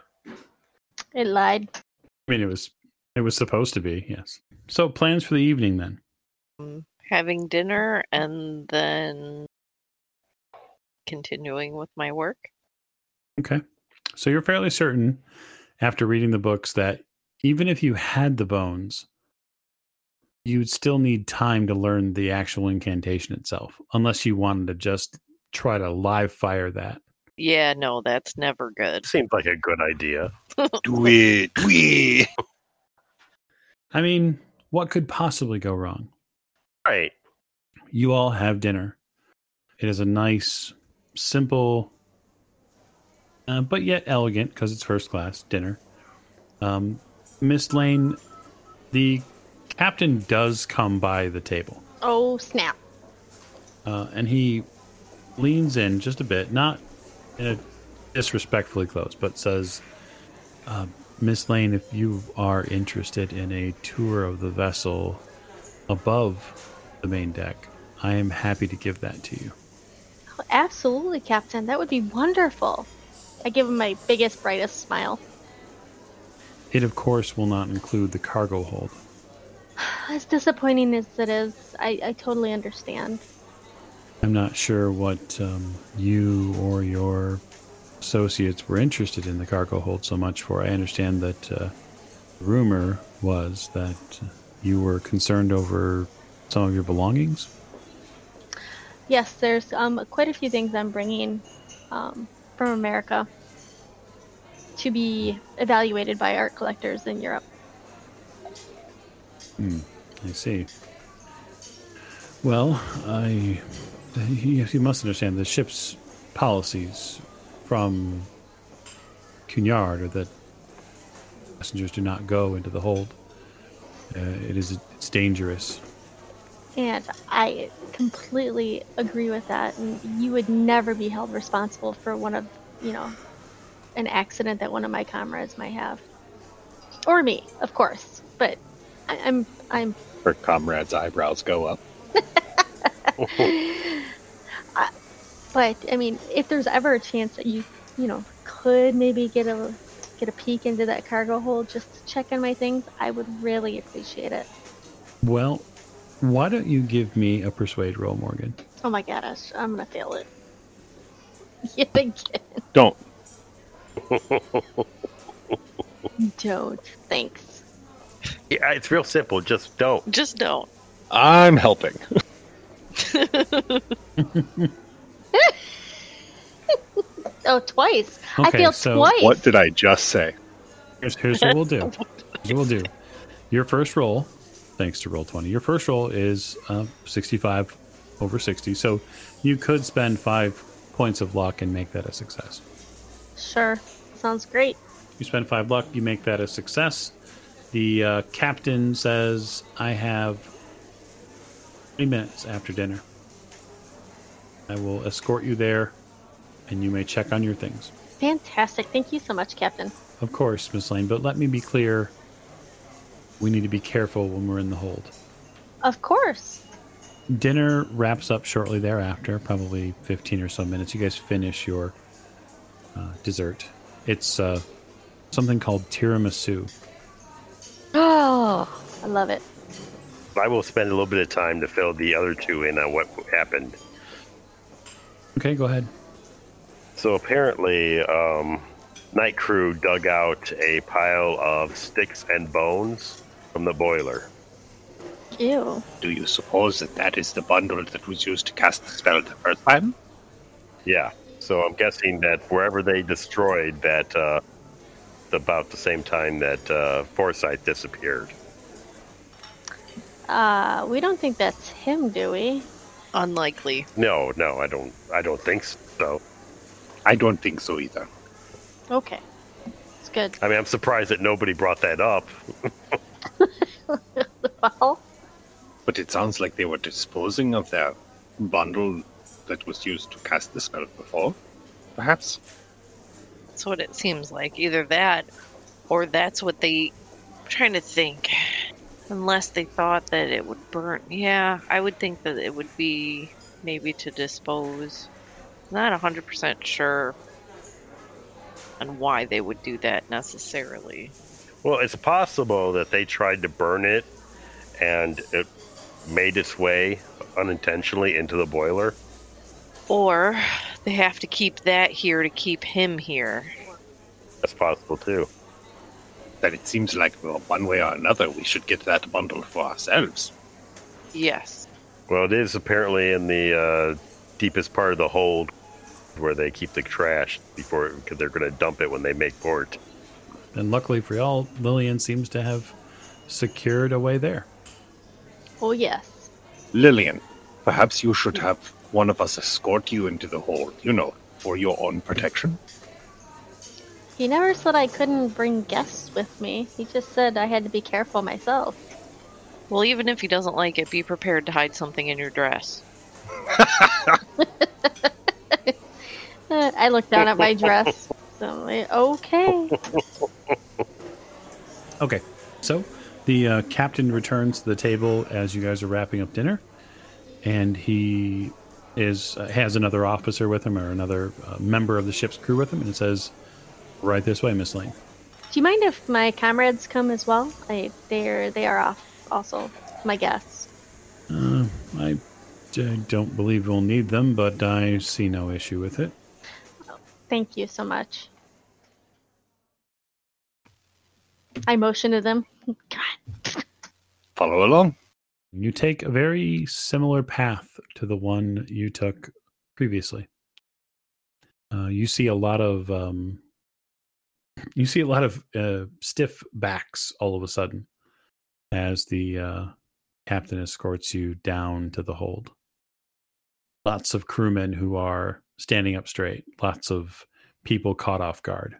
It lied. I mean, it was it was supposed to be, yes. So plans for the evening then. Having dinner and then continuing with my work. Okay. So you're fairly certain after reading the books that even if you had the bones, you'd still need time to learn the actual incantation itself, unless you wanted to just try to live fire that. Yeah, no, that's never good. Seems like a good idea. Do it. Do it. I mean, what could possibly go wrong? Right. You all have dinner. It is a nice, simple, uh, but yet elegant because it's first class dinner. Um, Miss Lane, the captain does come by the table, Oh snap! uh, and he leans in just a bit, not in a disrespectfully close, but says, uh, "Miss Lane, if you are interested in a tour of the vessel above the main deck, I am happy to give that to you." Oh, absolutely, Captain. That would be wonderful. I give him my biggest, brightest smile. It, of course, will not include the cargo hold. As disappointing as it is, I, I totally understand. I'm not sure what um, you or your associates were interested in the cargo hold so much for. I understand that uh, rumor was that you were concerned over some of your belongings. Yes, there's um, quite a few things I'm bringing um, from America to be evaluated by art collectors in Europe. Hmm, I see. Well, I you, you must understand the ship's policies from Cunard are that passengers do not go into the hold. Uh, it is it's dangerous. And I completely agree with that. And you would never be held responsible for one of, you know, an accident that one of my comrades might have, or me, of course. But I, I'm, I'm, Her comrade's eyebrows go up. but I mean, if there's ever a chance that you, you know, could maybe get a, get a peek into that cargo hold just to check on my things, I would really appreciate it. Well, why don't you give me a persuade roll, Morgan? Oh my god, I'm gonna fail it. Yet again. Don't. Don't. Thanks. Yeah, it's real simple. Just don't. Just don't. I'm helping. Oh, twice. I Okay, failed so twice. What did I just say? Here's, here's what we'll do. Here's what we'll do. Your first roll, thanks to Roll20, your first roll is uh, sixty-five over sixty. So you could spend five points of luck and make that a success. Sure. Sounds great. You spend five luck, you make that a success. The uh, captain says, "I have twenty minutes after dinner. I will escort you there, and you may check on your things." Fantastic. Thank you so much, Captain. Of course, Miss Lane, but let me be clear. We need to be careful when we're in the hold. Of course. Dinner wraps up shortly thereafter, probably 15 or so minutes. You guys finish your uh, dessert. It's uh, something called tiramisu. Oh, I love it. I will spend a little bit of time to fill the other two in on what happened. Okay, go ahead. So apparently, um, night crew dug out a pile of sticks and bones from the boiler. Ew. Do you suppose that that is the bundle that was used to cast the spell the first time? Yeah. So I'm guessing that wherever they destroyed that, uh, about the same time that uh, Forsyth disappeared. Uh, we don't think that's him, do we? Unlikely. No, no, I don't. I don't think so. I don't think so either. Okay. It's good. I mean, I'm surprised that nobody brought that up. Well, But it sounds like they were disposing of their bundle that was used to cast the spell before. Perhaps? That's what it seems like. Either that, or that's what they. I'm trying to think. Unless they thought that it would burn. Yeah, I would think that it would be maybe to dispose. Not 100% sure on why they would do that necessarily. Well, it's possible that they tried to burn it and it made its way unintentionally into the boiler. Or they have to keep that here to keep him here. That's possible too. That it seems like, well, one way or another, we should get that bundle for ourselves. Yes. Well, it is apparently in the uh, deepest part of the hold where they keep the trash before because they're going to dump it when they make port. And luckily for y'all, Lillian seems to have secured a way there. Oh yes. Lillian, perhaps you should have one of us escort you into the hold, you know, for your own protection. He never said I couldn't bring guests with me. He just said I had to be careful myself. Well, even if he doesn't like it, be prepared to hide something in your dress. I looked down at my dress. So I'm like, okay. Okay, so the uh, captain returns to the table as you guys are wrapping up dinner, and he is uh, has another officer with him or another uh, member of the ship's crew with him, and it says, "Right this way, Miss Lane." Do you mind if my comrades come as well? I, they're they are off also. My guests. Uh, I, I don't believe we'll need them, but I see no issue with it. Thank you so much. I motion to them. God. Follow along. You take a very similar path to the one you took previously. Uh, you see a lot of um, you see a lot of uh, stiff backs all of a sudden as the uh, captain escorts you down to the hold. Lots of crewmen who are standing up straight. Lots of people caught off guard.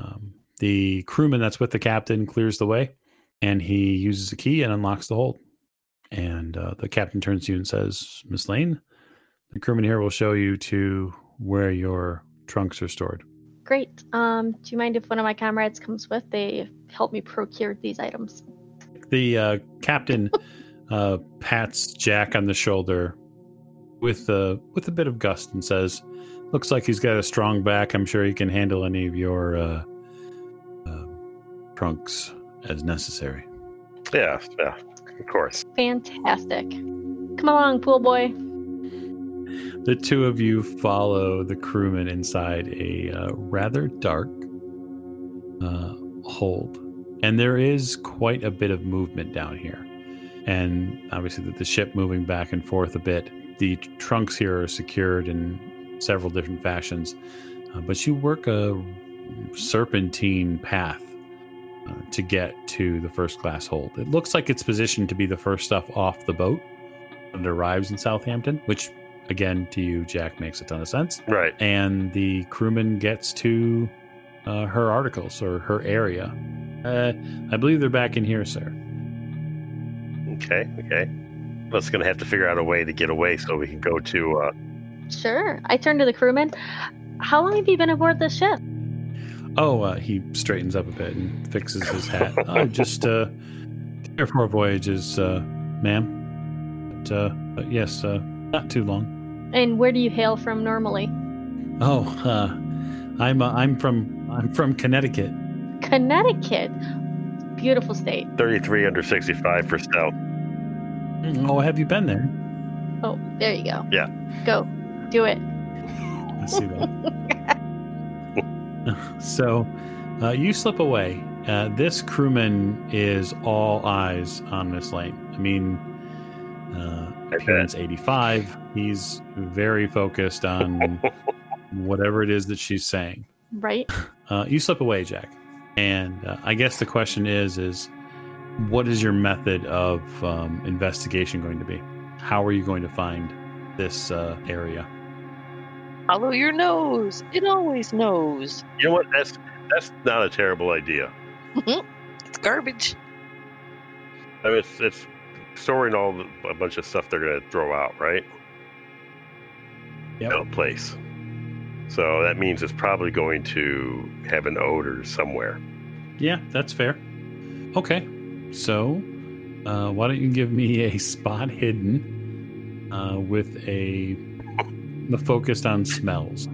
Um, the crewman that's with the captain clears the way and he uses a key and unlocks the hold. And uh, the captain turns to you and says, Miss Lane, the crewman here will show you to where your trunks are stored. Great. Um, do you mind if one of my comrades comes with? They help me procure these items. The uh, captain uh, pats Jack on the shoulder with a with a bit of gust and says, "Looks like he's got a strong back. I'm sure he can handle any of your uh, uh, trunks as necessary." Yeah, yeah, of course. Fantastic. Come along, pool boy. The two of you follow the crewman inside a uh, rather dark uh, hold, and there is quite a bit of movement down here. And obviously, the, the ship moving back and forth a bit. The trunks here are secured in several different fashions, uh, but you work a serpentine path to get to the first class hold. It looks like it's positioned to be the first stuff off the boat when it arrives in Southampton, which again to you, Jack, makes a ton of sense. Right. And the crewman gets to uh, her articles or her area. Uh, I believe they're back in here, sir. Okay. Okay. Well, it's going to have to figure out a way to get away so we can go to. Uh, Sure. I turn to the crewman. How long have you been aboard this ship? Oh, uh, he straightens up a bit and fixes his hat. oh, just uh, three or four voyages, uh, ma'am. But, uh, but yes, uh, not too long. And where do you hail from normally? Oh, uh, I'm uh, I'm from I'm from Connecticut. Connecticut. Beautiful state. 33 under 65 for stealth. Oh, have you been there? Oh, there you go. Yeah. Go. Do it. I see that. so, uh, you slip away. Uh, this crewman is all eyes on Miss Lane. I mean, uh, appearance 85. He's very focused on whatever it is that she's saying. Right? Uh, you slip away, Jack. And uh, I guess the question is, is what is your method of um, investigation going to be? How are you going to find this uh, area? Follow your nose. It always knows. You know what? That's that's not a terrible idea. It's garbage. I mean, it's, it's storing all the, a bunch of stuff they're going to throw out, right? Yep. In a place. So that means it's probably going to have an odor somewhere. Yeah, that's fair. Okay, so uh, why don't you give me a spot hidden uh, with a the focused on smells?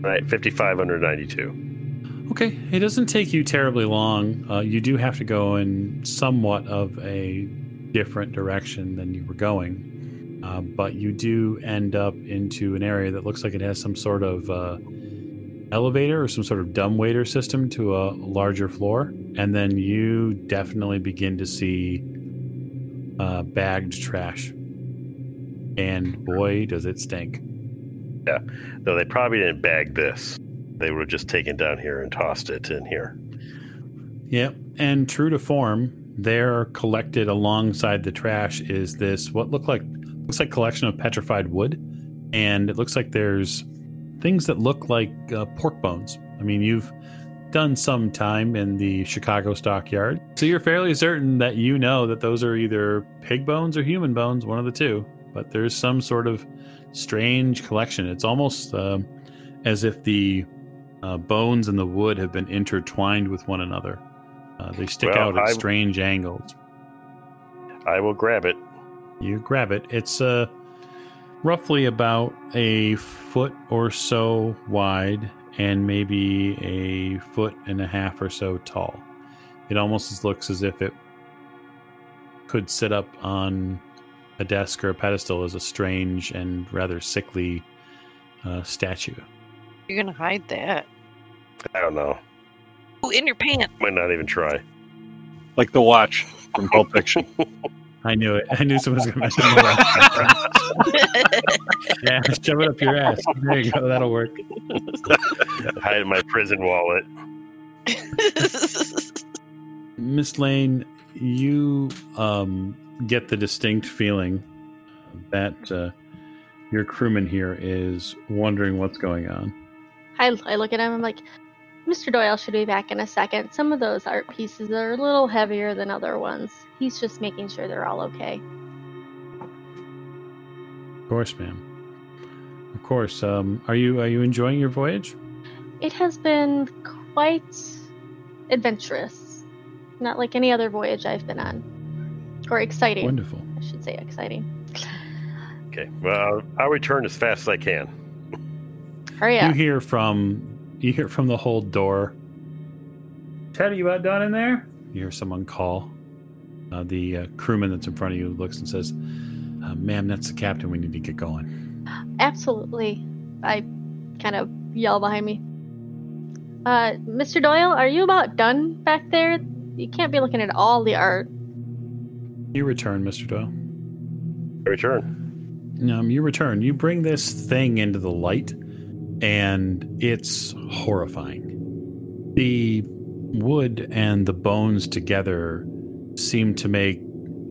Right, 55 under 92. Okay, it doesn't take you terribly long. Uh, you do have to go in somewhat of a different direction than you were going, uh, but you do end up into an area that looks like it has some sort of uh, elevator or some sort of dumbwaiter system to a larger floor, and then you definitely begin to see uh, bagged trash. And boy, does it stink! Yeah. No, they probably didn't bag this. They would have just taken down here and tossed it in here. Yep. And true to form, there collected alongside the trash is this what look like looks like collection of petrified wood, and it looks like there's things that look like uh, pork bones. I mean, you've done some time in the Chicago stockyard, so you're fairly certain that you know that those are either pig bones or human bones, one of the two. But there's some sort of strange collection. It's almost um as if the uh, bones and the wood have been intertwined with one another. Uh, they stick Well, out at I- strange angles. I will grab it. You grab it. It's uh, roughly about a foot or so wide and maybe a foot and a half or so tall. It almost looks as if it could sit up on a desk or a pedestal is a strange and rather sickly uh, statue. You're gonna hide that. I don't know. Ooh, in your pants. Might not even try. Like the watch from Pulp Fiction. I knew it. I knew someone was going to mention that. yeah, shove it up your ass. There you go. That'll work. Hide in my prison wallet. Miss Lane, you um, get the distinct feeling that uh, your crewman here is wondering what's going on. I, I look at him. I'm like, Mr. Doyle should be back in a second. Some of those art pieces are a little heavier than other ones. He's just making sure they're all okay. Of course, ma'am. Of course. Um, are you are you enjoying your voyage? It has been quite adventurous. Not like any other voyage I've been on. Or exciting. Wonderful. I should say exciting. Okay. Well, I'll return as fast as I can. Hurry up. You hear from you hear from the hold door. Ted, are you about done in there? You hear someone call. Uh, the uh, crewman that's in front of you looks and says, uh, "Ma'am, that's the captain. We need to get going." Absolutely. I kind of yell behind me. Uh, Mr. Doyle, are you about done back there? You can't be looking at all the art. You return, Mister Doyle. I return. Um, you return. You bring this thing into the light, and it's horrifying. The wood and the bones together seem to make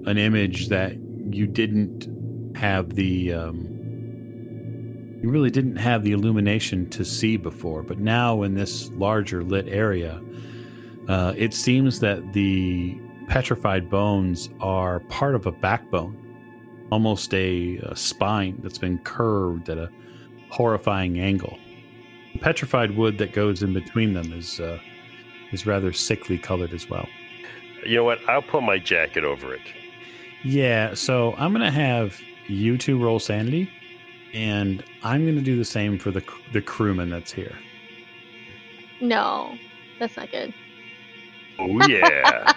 an image that you didn't have the. Um, you really didn't have the illumination to see before, but now in this larger lit area, uh, it seems that the petrified bones are part of a backbone almost a, a spine that's been curved at a horrifying angle. The petrified wood that goes in between them is uh, is rather sickly colored as well. You know what? I'll put my jacket over it. Yeah, so I'm gonna have you two roll sanity, and I'm gonna do the same for the the crewman that's here. No, that's not good. Oh yeah.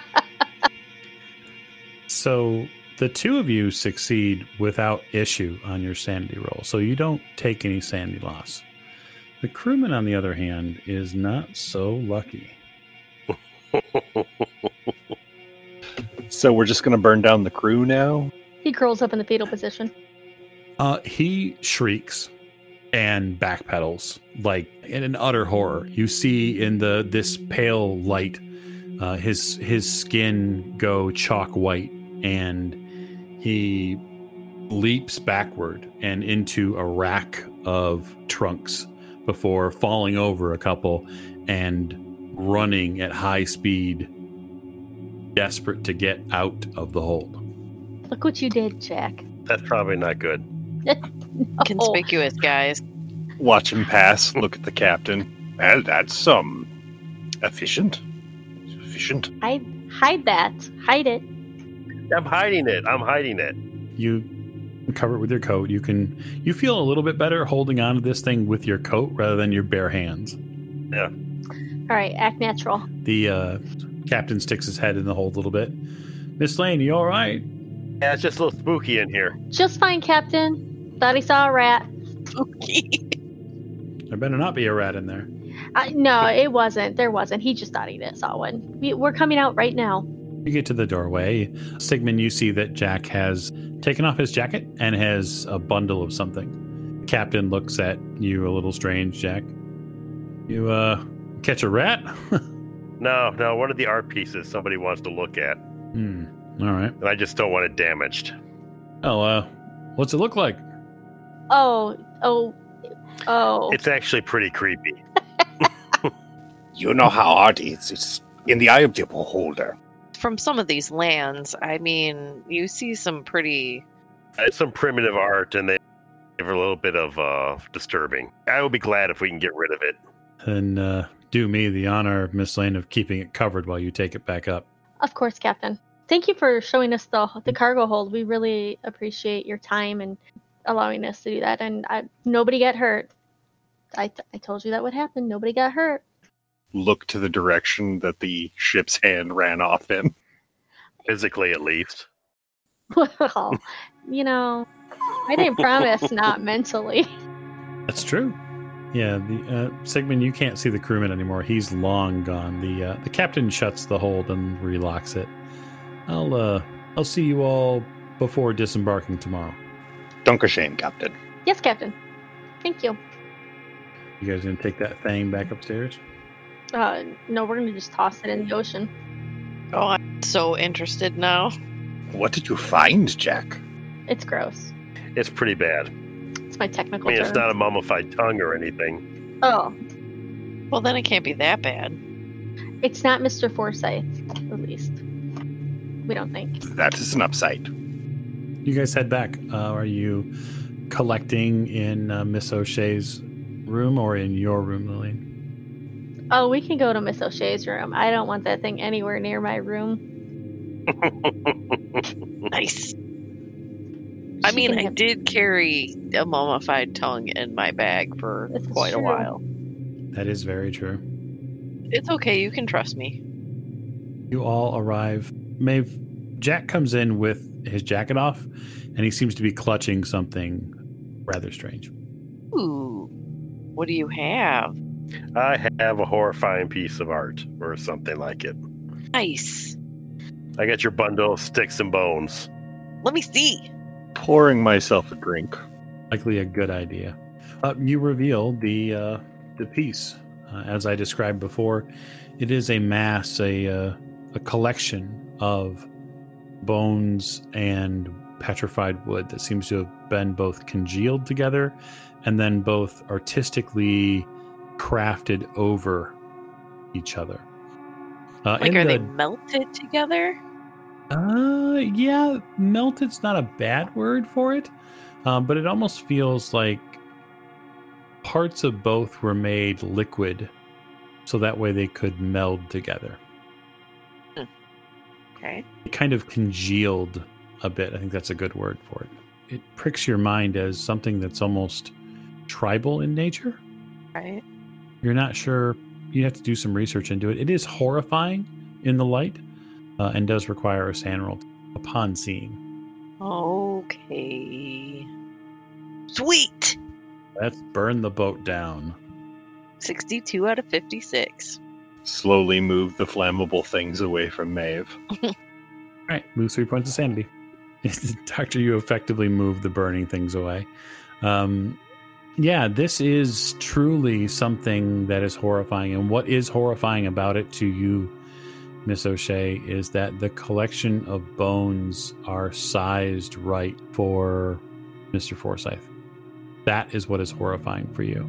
So the two of you succeed without issue on your sanity roll, so you don't take any sanity loss. The crewman, on the other hand, is not so lucky. so we're just going to burn down the crew now? He curls up in the fetal position. Uh, he shrieks and backpedals like in an utter horror. You see in the this pale light, uh, his his skin go chalk white, and he leaps backward and into a rack of trunks before falling over a couple and running at high speed, desperate to get out of the hold. Look what you did, Jack. That's probably not good. Oh, Conspicuous guys. Watch him pass, look at the captain. Well, that's um efficient. Efficient. I hide that. Hide it. I'm hiding it. I'm hiding it. you cover it with your coat you can you feel a little bit better holding on to this thing with your coat rather than your bare hands Yeah. All right, act natural. The uh, captain sticks his head in the hole a little bit. Miss Lane, you all right? Yeah, it's just a little spooky in here. Just fine, Captain. Thought he saw a rat. Okay. There better not be a rat in there. Uh, no, it wasn't. There wasn't. He just thought he did, saw one. We, we're coming out right now. You get to the doorway. Sigmund, you see that Jack has taken off his jacket and has a bundle of something. The captain looks at you a little strange, Jack. You, uh, catch a rat? No, no, one of the art pieces somebody wants to look at, hmm. All right. and I just don't want it damaged. Oh, uh, what's it look like? Oh, oh, oh. It's actually pretty creepy. You know how art is. It's in the eye of the beholder. From some of these lands, I mean, you see some pretty. It's some primitive art, and they give a little bit of uh, disturbing. I will be glad if we can get rid of it. And uh, do me the honor, Miss Lane, of keeping it covered while you take it back up. Of course, Captain. Thank you for showing us the the cargo hold. We really appreciate your time and allowing us to do that. And I, nobody got hurt. I, t- I told you that would happen. Nobody got hurt. Look to the direction that the ship's hand ran off in. Physically, at least. Well, you know, I didn't promise not mentally. That's true. Yeah, the uh, Sigmund, you can't see the crewman anymore. He's long gone. The uh, the captain shuts the hold and relocks it. I'll uh, I'll see you all before disembarking tomorrow. Danke schön, Captain. Yes, Captain. Thank you. You guys gonna take that thing back upstairs? Uh, no, we're gonna just toss it in the ocean. Oh, I'm so interested now. What did you find, Jack? It's gross. It's pretty bad. It's my technical. I mean, term. it's not a mummified tongue or anything. Oh, Well, then it can't be that bad. it's not Mr. Forsyth, at least. We don't think. That is an upside. You guys head back. Uh, are you collecting in uh, Miss O'Shea's room or in your room, Lillian? Oh, we can go to Miss O'Shea's room. I don't want that thing anywhere near my room. Nice. I mean, can I have- did carry a mummified tongue in my bag for This is quite a while. That is very true. It's okay. You can trust me. You all arrive. Maeve, Jack comes in with his jacket off, and he seems to be clutching something rather strange. Ooh. What do you have? I have a horrifying piece of art or something like it. Nice. I got your bundle of sticks and bones. Let me see. Pouring myself a drink. Likely a good idea. Uh, you reveal the uh, the piece, uh, as I described before. It is a mass, a uh, a collection of bones and petrified wood that seems to have been both congealed together and then both artistically crafted over each other. Uh, Like, are the- they melted together? uh, yeah, melted's not a bad word for it, um, but it almost feels like parts of both were made liquid, so that way they could meld together. Okay. It kind of congealed a bit. I think that's a good word for it. It pricks your mind as something that's almost tribal in nature. Right. You're not sure. You have to do some research into it. It is horrifying in the light, uh, and does require a SAN roll upon seeing. Okay. Sweet. Let's burn the boat down. 62 out of 56. Slowly move the flammable things away from Maeve. All right, lose three points of sanity. Doctor, you effectively move the burning things away. Um, yeah, this is truly something that is horrifying. And what is horrifying about it to you, Miss O'Shea, is that the collection of bones are sized right for Mr. Forsyth. That is what is horrifying for you.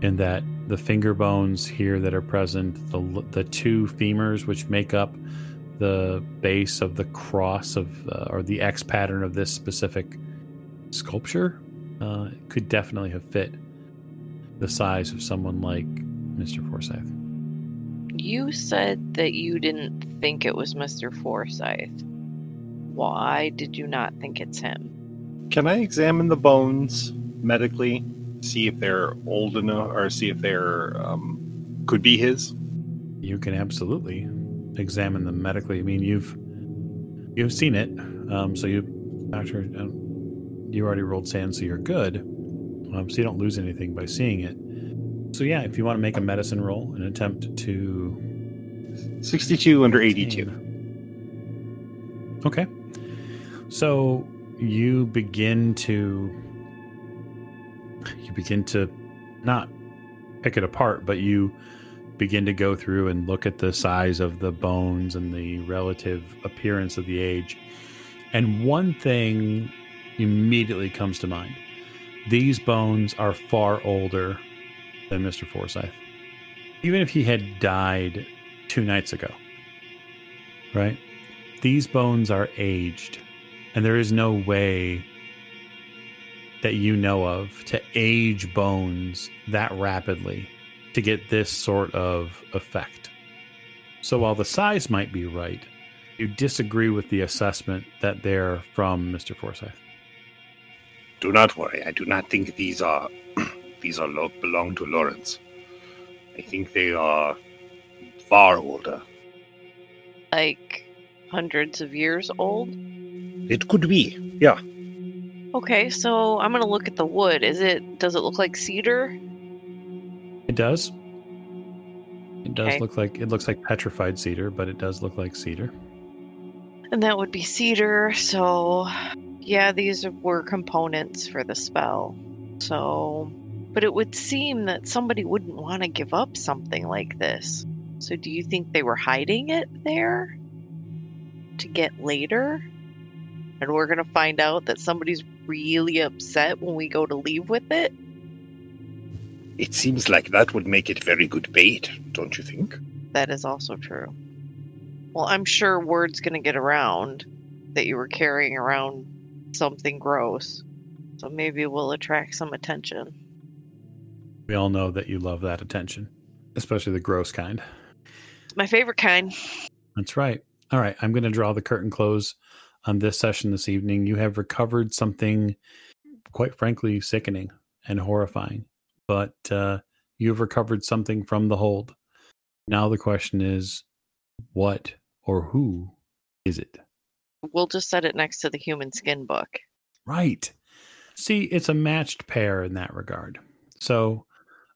And that the finger bones here that are present, the, the two femurs which make up the base of the cross of uh, or the X pattern of this specific sculpture uh, could definitely have fit the size of someone like Mr. Forsyth. You said that you didn't think it was Mr. Forsyth. Why did you not think it's him? Can I examine the bones medically? See if they're old enough, or see if they're um, could be his? You can absolutely examine them medically. I mean, you've you've seen it, um, so you, doctor, um, you already rolled SAN, so you're good. Um, so you don't lose anything by seeing it. So yeah, if you want to make a medicine roll and attempt to 62 under 82. Okay. So you begin to you begin to not pick it apart, but you begin to go through and look at the size of the bones and the relative appearance of the age. And one thing immediately comes to mind. These bones are far older than Mr. Forsyth. Even if he had died two nights ago, right? These bones are aged, and there is no way that you know of to age bones that rapidly to get this sort of effect. So while the size might be right, you disagree with the assessment that they're from Mr. Forsyth. Do not worry. I do not think these are these are lo- belong to Lawrence. I think they are far older. Like hundreds of years old? It could be. Yeah. Okay, so I'm gonna look at the wood. Is it does it look like cedar? It does. It does Okay. look like it looks like petrified cedar, but it does look like cedar. And that would be cedar, so yeah, these were components for the spell. So but it would seem that somebody wouldn't want to give up something like this. So do you think they were hiding it there to get later? And we're going to find out that somebody's really upset when we go to leave with it? It seems like that would make it very good bait, don't you think? That is also true. Well, I'm sure word's going to get around that you were carrying around something gross. So maybe we'll attract some attention. We all know that you love that attention, especially the gross kind. It's my favorite kind. That's right. All right, I'm going to draw the curtain close on this session this evening. You have recovered something, quite frankly, sickening and horrifying, but uh, you have recovered something from the hold. Now the question is, what or who is it? We'll just set it next to the human skin book. Right. See, it's a matched pair in that regard. So,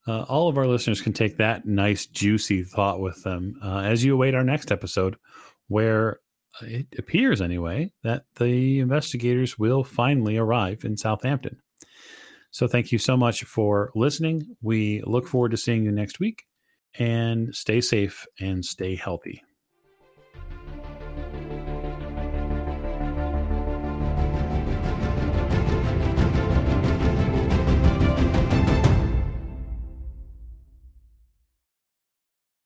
uh, all of our listeners can take that nice, juicy thought with them uh, as you await our next episode, where it appears, anyway, that the investigators will finally arrive in Southampton. So, thank you so much for listening. We look forward to seeing you next week and stay safe and stay healthy.